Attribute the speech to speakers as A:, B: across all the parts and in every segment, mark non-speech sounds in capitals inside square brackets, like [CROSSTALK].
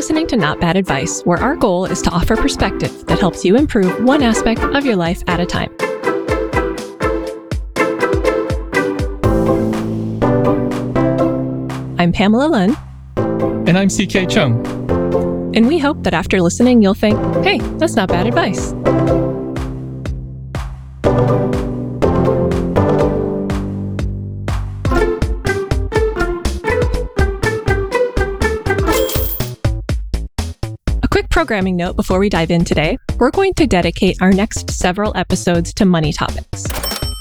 A: listening to Not Bad Advice, where our goal is to offer perspective that helps you improve one aspect of your life at a time. I'm Pamela Lunn.
B: And I'm CK Chung.
A: And we hope that after listening, you'll think, hey, that's not bad advice. Programming note before we dive in today. We're going to dedicate our next several episodes to money topics.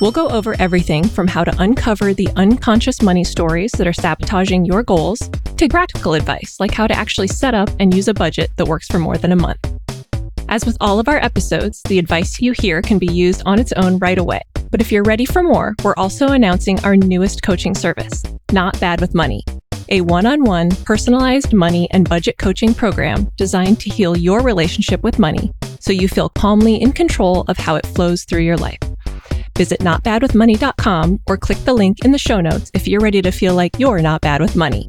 A: We'll go over everything from how to uncover the unconscious money stories that are sabotaging your goals to practical advice like how to actually set up and use a budget that works for more than a month. As with all of our episodes, the advice you hear can be used on its own right away. But if you're ready for more, we're also announcing our newest coaching service, Not Bad with Money a one on one personalized money and budget coaching program designed to heal your relationship with money so you feel calmly in control of how it flows through your life. Visit notbadwithmoney.com or click the link in the show notes if you're ready to feel like you're not bad with money.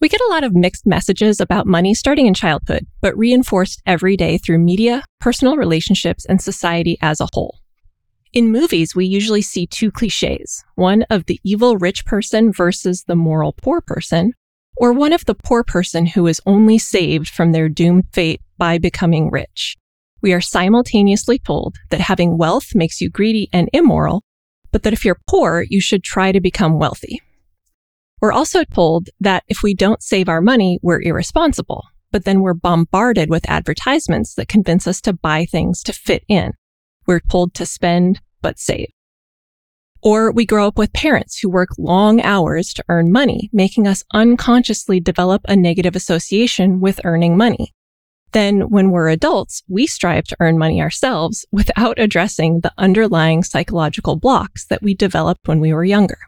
A: We get a lot of mixed messages about money starting in childhood, but reinforced every day through media, personal relationships, and society as a whole. In movies, we usually see two cliches one of the evil rich person versus the moral poor person, or one of the poor person who is only saved from their doomed fate by becoming rich. We are simultaneously told that having wealth makes you greedy and immoral, but that if you're poor, you should try to become wealthy. We're also told that if we don't save our money, we're irresponsible, but then we're bombarded with advertisements that convince us to buy things to fit in. We're told to spend, but save. Or we grow up with parents who work long hours to earn money, making us unconsciously develop a negative association with earning money. Then, when we're adults, we strive to earn money ourselves without addressing the underlying psychological blocks that we developed when we were younger.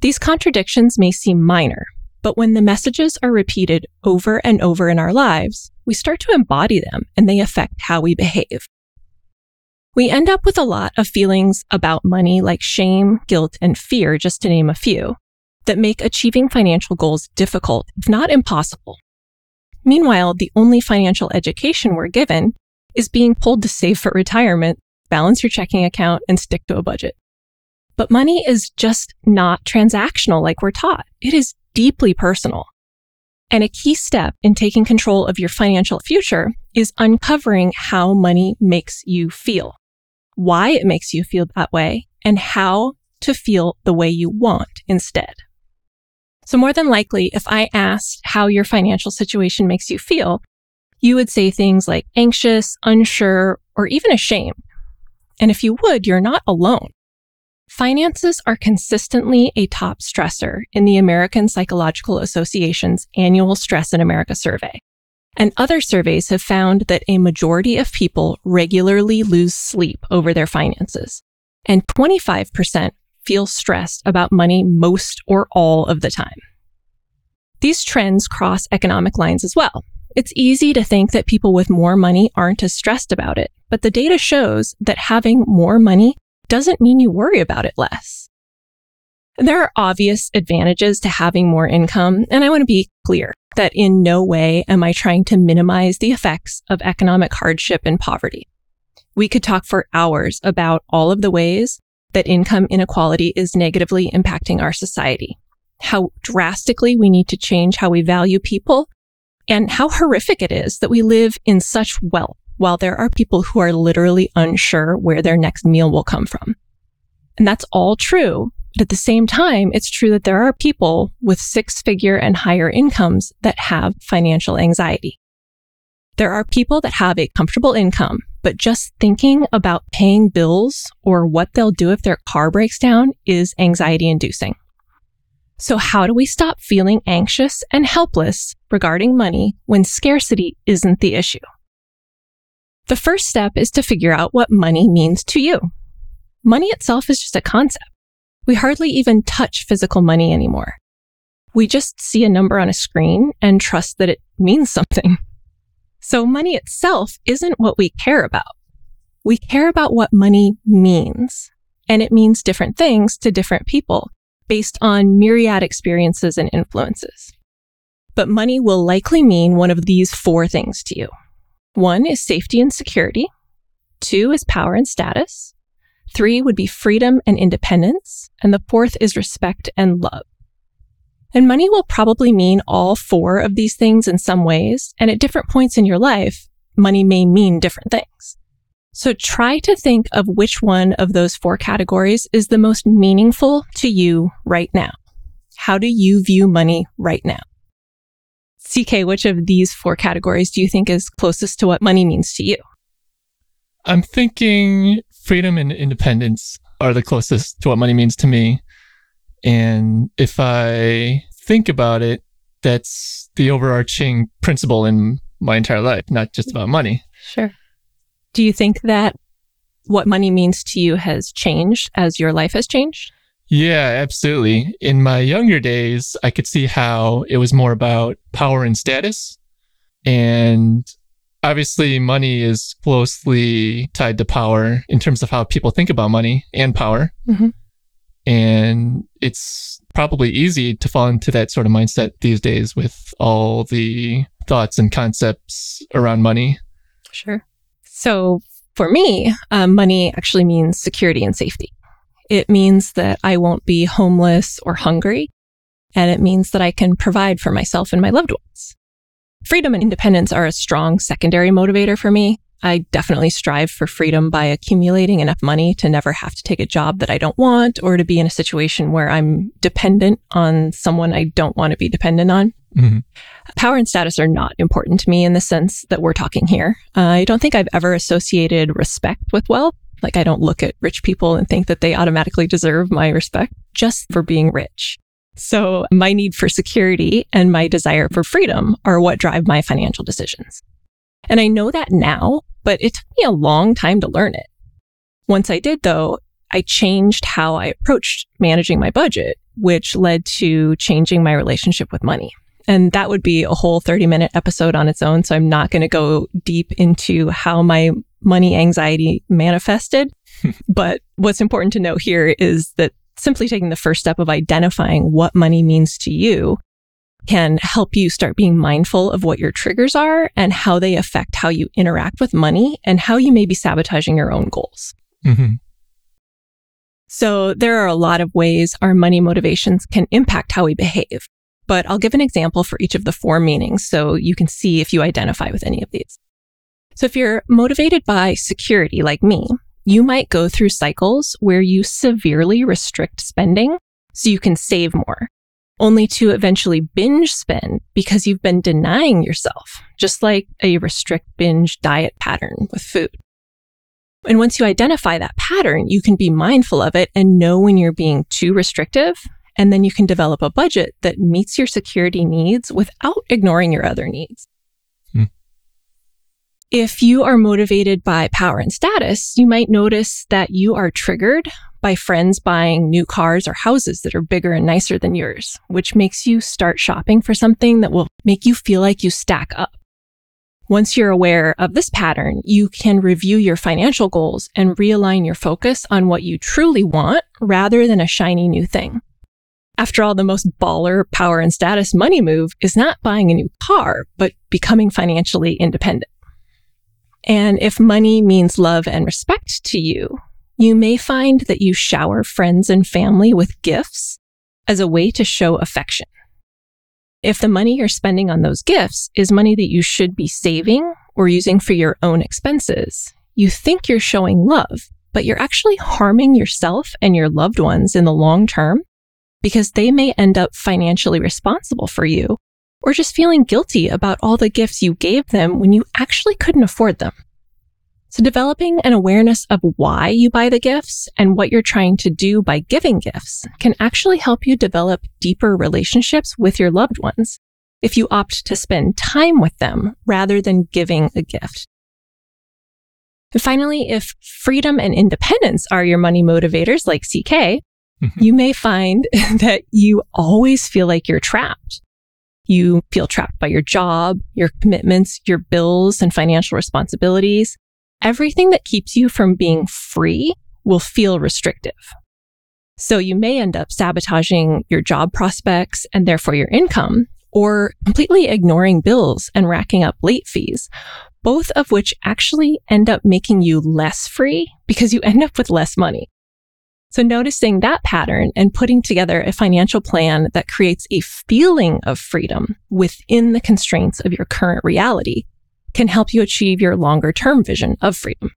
A: These contradictions may seem minor, but when the messages are repeated over and over in our lives, we start to embody them and they affect how we behave. We end up with a lot of feelings about money like shame, guilt, and fear, just to name a few, that make achieving financial goals difficult, if not impossible. Meanwhile, the only financial education we're given is being told to save for retirement, balance your checking account, and stick to a budget. But money is just not transactional like we're taught. It is deeply personal. And a key step in taking control of your financial future is uncovering how money makes you feel why it makes you feel that way, and how to feel the way you want instead. So more than likely, if I asked how your financial situation makes you feel, you would say things like anxious, unsure, or even ashamed. And if you would, you're not alone. Finances are consistently a top stressor in the American Psychological Association's annual Stress in America survey. And other surveys have found that a majority of people regularly lose sleep over their finances. And 25% feel stressed about money most or all of the time. These trends cross economic lines as well. It's easy to think that people with more money aren't as stressed about it, but the data shows that having more money doesn't mean you worry about it less. There are obvious advantages to having more income, and I want to be clear that in no way am I trying to minimize the effects of economic hardship and poverty. We could talk for hours about all of the ways that income inequality is negatively impacting our society, how drastically we need to change how we value people, and how horrific it is that we live in such wealth while there are people who are literally unsure where their next meal will come from. And that's all true, but at the same time, it's true that there are people with six figure and higher incomes that have financial anxiety. There are people that have a comfortable income, but just thinking about paying bills or what they'll do if their car breaks down is anxiety inducing. So how do we stop feeling anxious and helpless regarding money when scarcity isn't the issue? The first step is to figure out what money means to you. Money itself is just a concept. We hardly even touch physical money anymore. We just see a number on a screen and trust that it means something. [LAUGHS] So money itself isn't what we care about. We care about what money means. And it means different things to different people based on myriad experiences and influences. But money will likely mean one of these four things to you. One is safety and security. Two is power and status. Three would be freedom and independence. And the fourth is respect and love. And money will probably mean all four of these things in some ways. And at different points in your life, money may mean different things. So try to think of which one of those four categories is the most meaningful to you right now. How do you view money right now? CK, which of these four categories do you think is closest to what money means to you?
B: I'm thinking freedom and independence are the closest to what money means to me. And if I think about it, that's the overarching principle in my entire life, not just about money.
A: Sure. Do you think that what money means to you has changed as your life has changed?
B: Yeah, absolutely. In my younger days, I could see how it was more about power and status. And obviously, money is closely tied to power in terms of how people think about money and power. Mm-hmm. And it's probably easy to fall into that sort of mindset these days with all the thoughts and concepts around money.
A: Sure. So for me, um, money actually means security and safety. It means that I won't be homeless or hungry. And it means that I can provide for myself and my loved ones. Freedom and independence are a strong secondary motivator for me. I definitely strive for freedom by accumulating enough money to never have to take a job that I don't want or to be in a situation where I'm dependent on someone I don't want to be dependent on. Mm-hmm. Power and status are not important to me in the sense that we're talking here. Uh, I don't think I've ever associated respect with wealth. Like, I don't look at rich people and think that they automatically deserve my respect just for being rich. So, my need for security and my desire for freedom are what drive my financial decisions. And I know that now, but it took me a long time to learn it. Once I did, though, I changed how I approached managing my budget, which led to changing my relationship with money. And that would be a whole 30 minute episode on its own. So I'm not going to go deep into how my money anxiety manifested. [LAUGHS] but what's important to note here is that simply taking the first step of identifying what money means to you can help you start being mindful of what your triggers are and how they affect how you interact with money and how you may be sabotaging your own goals. Mm-hmm. So there are a lot of ways our money motivations can impact how we behave but I'll give an example for each of the four meanings so you can see if you identify with any of these. So if you're motivated by security like me, you might go through cycles where you severely restrict spending so you can save more, only to eventually binge spend because you've been denying yourself, just like a restrict binge diet pattern with food. And once you identify that pattern, you can be mindful of it and know when you're being too restrictive and then you can develop a budget that meets your security needs without ignoring your other needs. If you are motivated by power and status, you might notice that you are triggered by friends buying new cars or houses that are bigger and nicer than yours, which makes you start shopping for something that will make you feel like you stack up. Once you're aware of this pattern, you can review your financial goals and realign your focus on what you truly want rather than a shiny new thing. After all, the most baller power and status money move is not buying a new car, but becoming financially independent. And if money means love and respect to you, you may find that you shower friends and family with gifts as a way to show affection. If the money you're spending on those gifts is money that you should be saving or using for your own expenses, you think you're showing love, but you're actually harming yourself and your loved ones in the long term because they may end up financially responsible for you or just feeling guilty about all the gifts you gave them when you actually couldn't afford them. So developing an awareness of why you buy the gifts and what you're trying to do by giving gifts can actually help you develop deeper relationships with your loved ones if you opt to spend time with them rather than giving a gift. And finally, if freedom and independence are your money motivators like CK, Mm-hmm. you may find [LAUGHS] that you always feel like you're trapped. You feel trapped by your job, your commitments, your bills and financial responsibilities. Everything that keeps you from being free will feel restrictive. So you may end up sabotaging your job prospects and therefore your income, or completely ignoring bills and racking up late fees, both of which actually end up making you less free because you end up with less money. So noticing that pattern and putting together a financial plan that creates a feeling of freedom within the constraints of your current reality can help you achieve your longer term vision of freedom.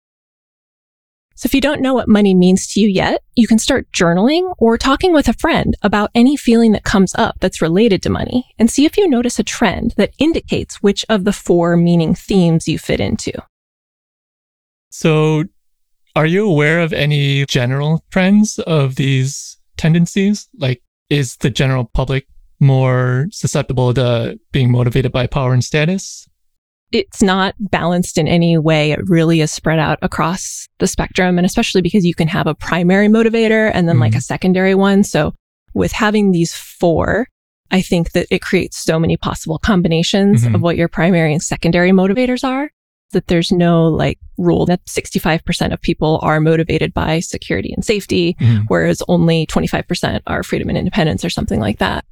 A: So if you don't know what money means to you yet, you can start journaling or talking with a friend about any feeling that comes up that's related to money and see if you notice a trend that indicates which of the four meaning themes you fit into.
B: So, are you aware of any general trends of these tendencies? Like, is the general public more susceptible to being motivated by power and status?
A: it's not balanced in any way. It really is spread out across the spectrum. And especially because you can have a primary motivator and then mm-hmm. like a secondary one. So with having these four, I think that it creates so many possible combinations mm-hmm. of what your primary and secondary motivators are that there's no like rule that 65% of people are motivated by security and safety, mm-hmm. whereas only 25% are freedom and independence or something like that.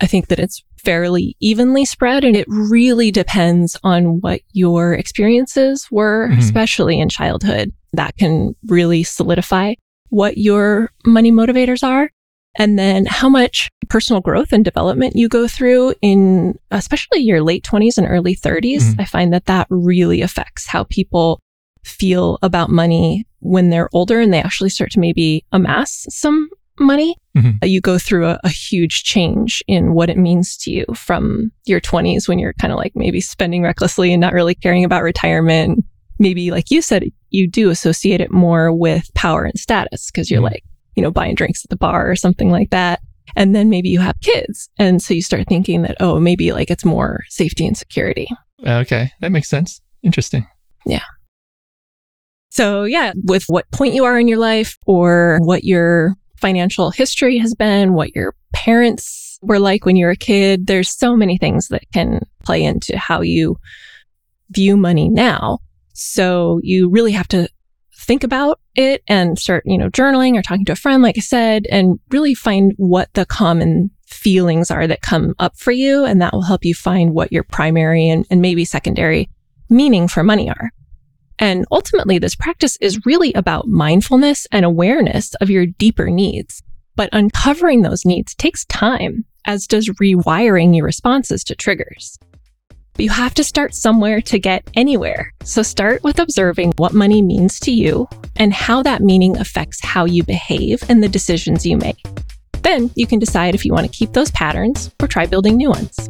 A: I think that it's fairly evenly spread and it really depends on what your experiences were, mm-hmm. especially in childhood. That can really solidify what your money motivators are. And then how much personal growth and development you go through in especially your late 20s and early 30s. Mm-hmm. I find that that really affects how people feel about money when they're older and they actually start to maybe amass some money, mm-hmm. You go through a, a, huge change in what it means to you from your 20s when you're kind of like maybe spending recklessly and not really caring about retirement. Maybe, like you said, you do associate it more with power and status because you're mm-hmm. like, you know, buying drinks at the bar or something like that. And then maybe you have kids. And so you start thinking that, oh, maybe like it's more safety and security.
B: Okay. That makes sense. Interesting.
A: Yeah. So, yeah, with what point you are in your life or what your financial history has been, what your parents were like when you were a kid. There's so many things that can play into how you view money now. So you really have to think about it and start, you know, journaling or talking to a friend, like I said, and really find what the common feelings are that come up for you. And that will help you find what your primary and, and maybe secondary meaning for money are. And ultimately, this practice is really about mindfulness and awareness of your deeper needs. But uncovering those needs takes time, as does rewiring your responses to triggers. But you have to start somewhere to get anywhere. So start with observing what money means to you and how that meaning affects how you behave and the decisions you make. Then you can decide if you want to keep those patterns or try building new ones.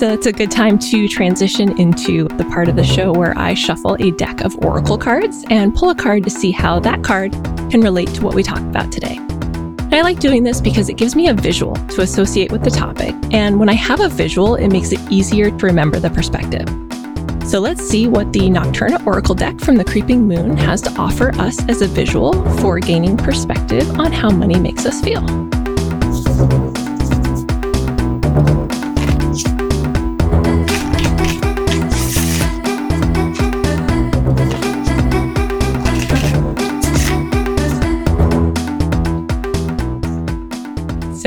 A: So it's a good time to transition into the part of the show where I shuffle a deck of oracle cards and pull a card to see how that card can relate to what we talked about today. I like doing this because it gives me a visual to associate with the topic. And when I have a visual, it makes it easier to remember the perspective. So let's see what the Nocturna Oracle deck from the Creeping Moon has to offer us as a visual for gaining perspective on how money makes us feel.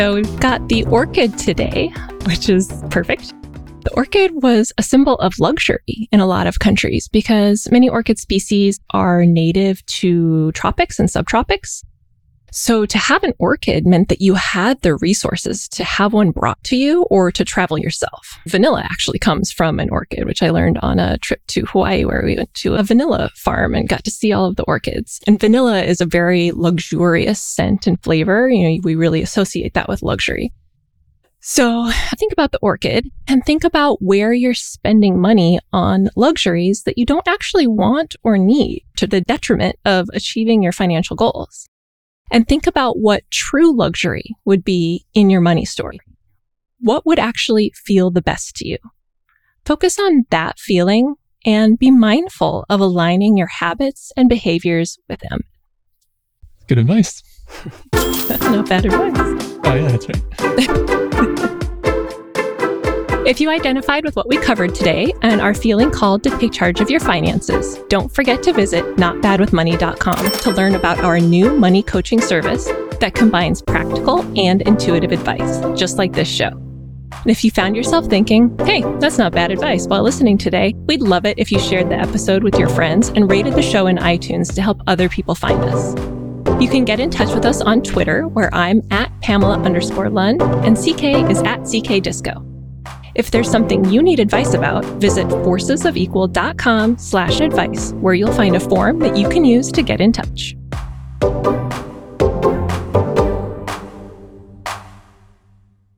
A: So we've got the orchid today, which is perfect. The orchid was a symbol of luxury in a lot of countries because many orchid species are native to tropics and subtropics. So to have an orchid meant that you had the resources to have one brought to you or to travel yourself. Vanilla actually comes from an orchid, which I learned on a trip to Hawaii where we went to a vanilla farm and got to see all of the orchids. And vanilla is a very luxurious scent and flavor. You know, we really associate that with luxury. So think about the orchid and think about where you're spending money on luxuries that you don't actually want or need to the detriment of achieving your financial goals and think about what true luxury would be in your money story. what would actually feel the best to you. Focus on that feeling and be mindful of aligning your habits and behaviors with them.
B: Good advice.
A: That's [LAUGHS] not bad advice.
B: Oh, yeah, that's right. [LAUGHS]
A: If you identified with what we covered today and are feeling called to take charge of your finances, don't forget to visit notbadwithmoney.com to learn about our new money coaching service that combines practical and intuitive advice, just like this show. And if you found yourself thinking, hey, that's not bad advice while listening today, we'd love it if you shared the episode with your friends and rated the show in iTunes to help other people find us. You can get in touch with us on Twitter, where I'm at Pamela underscore Lund and CK is at CK Disco. If there's something you need advice about, visit forcesofequal.com slash advice, where you'll find a form that you can use to get in touch.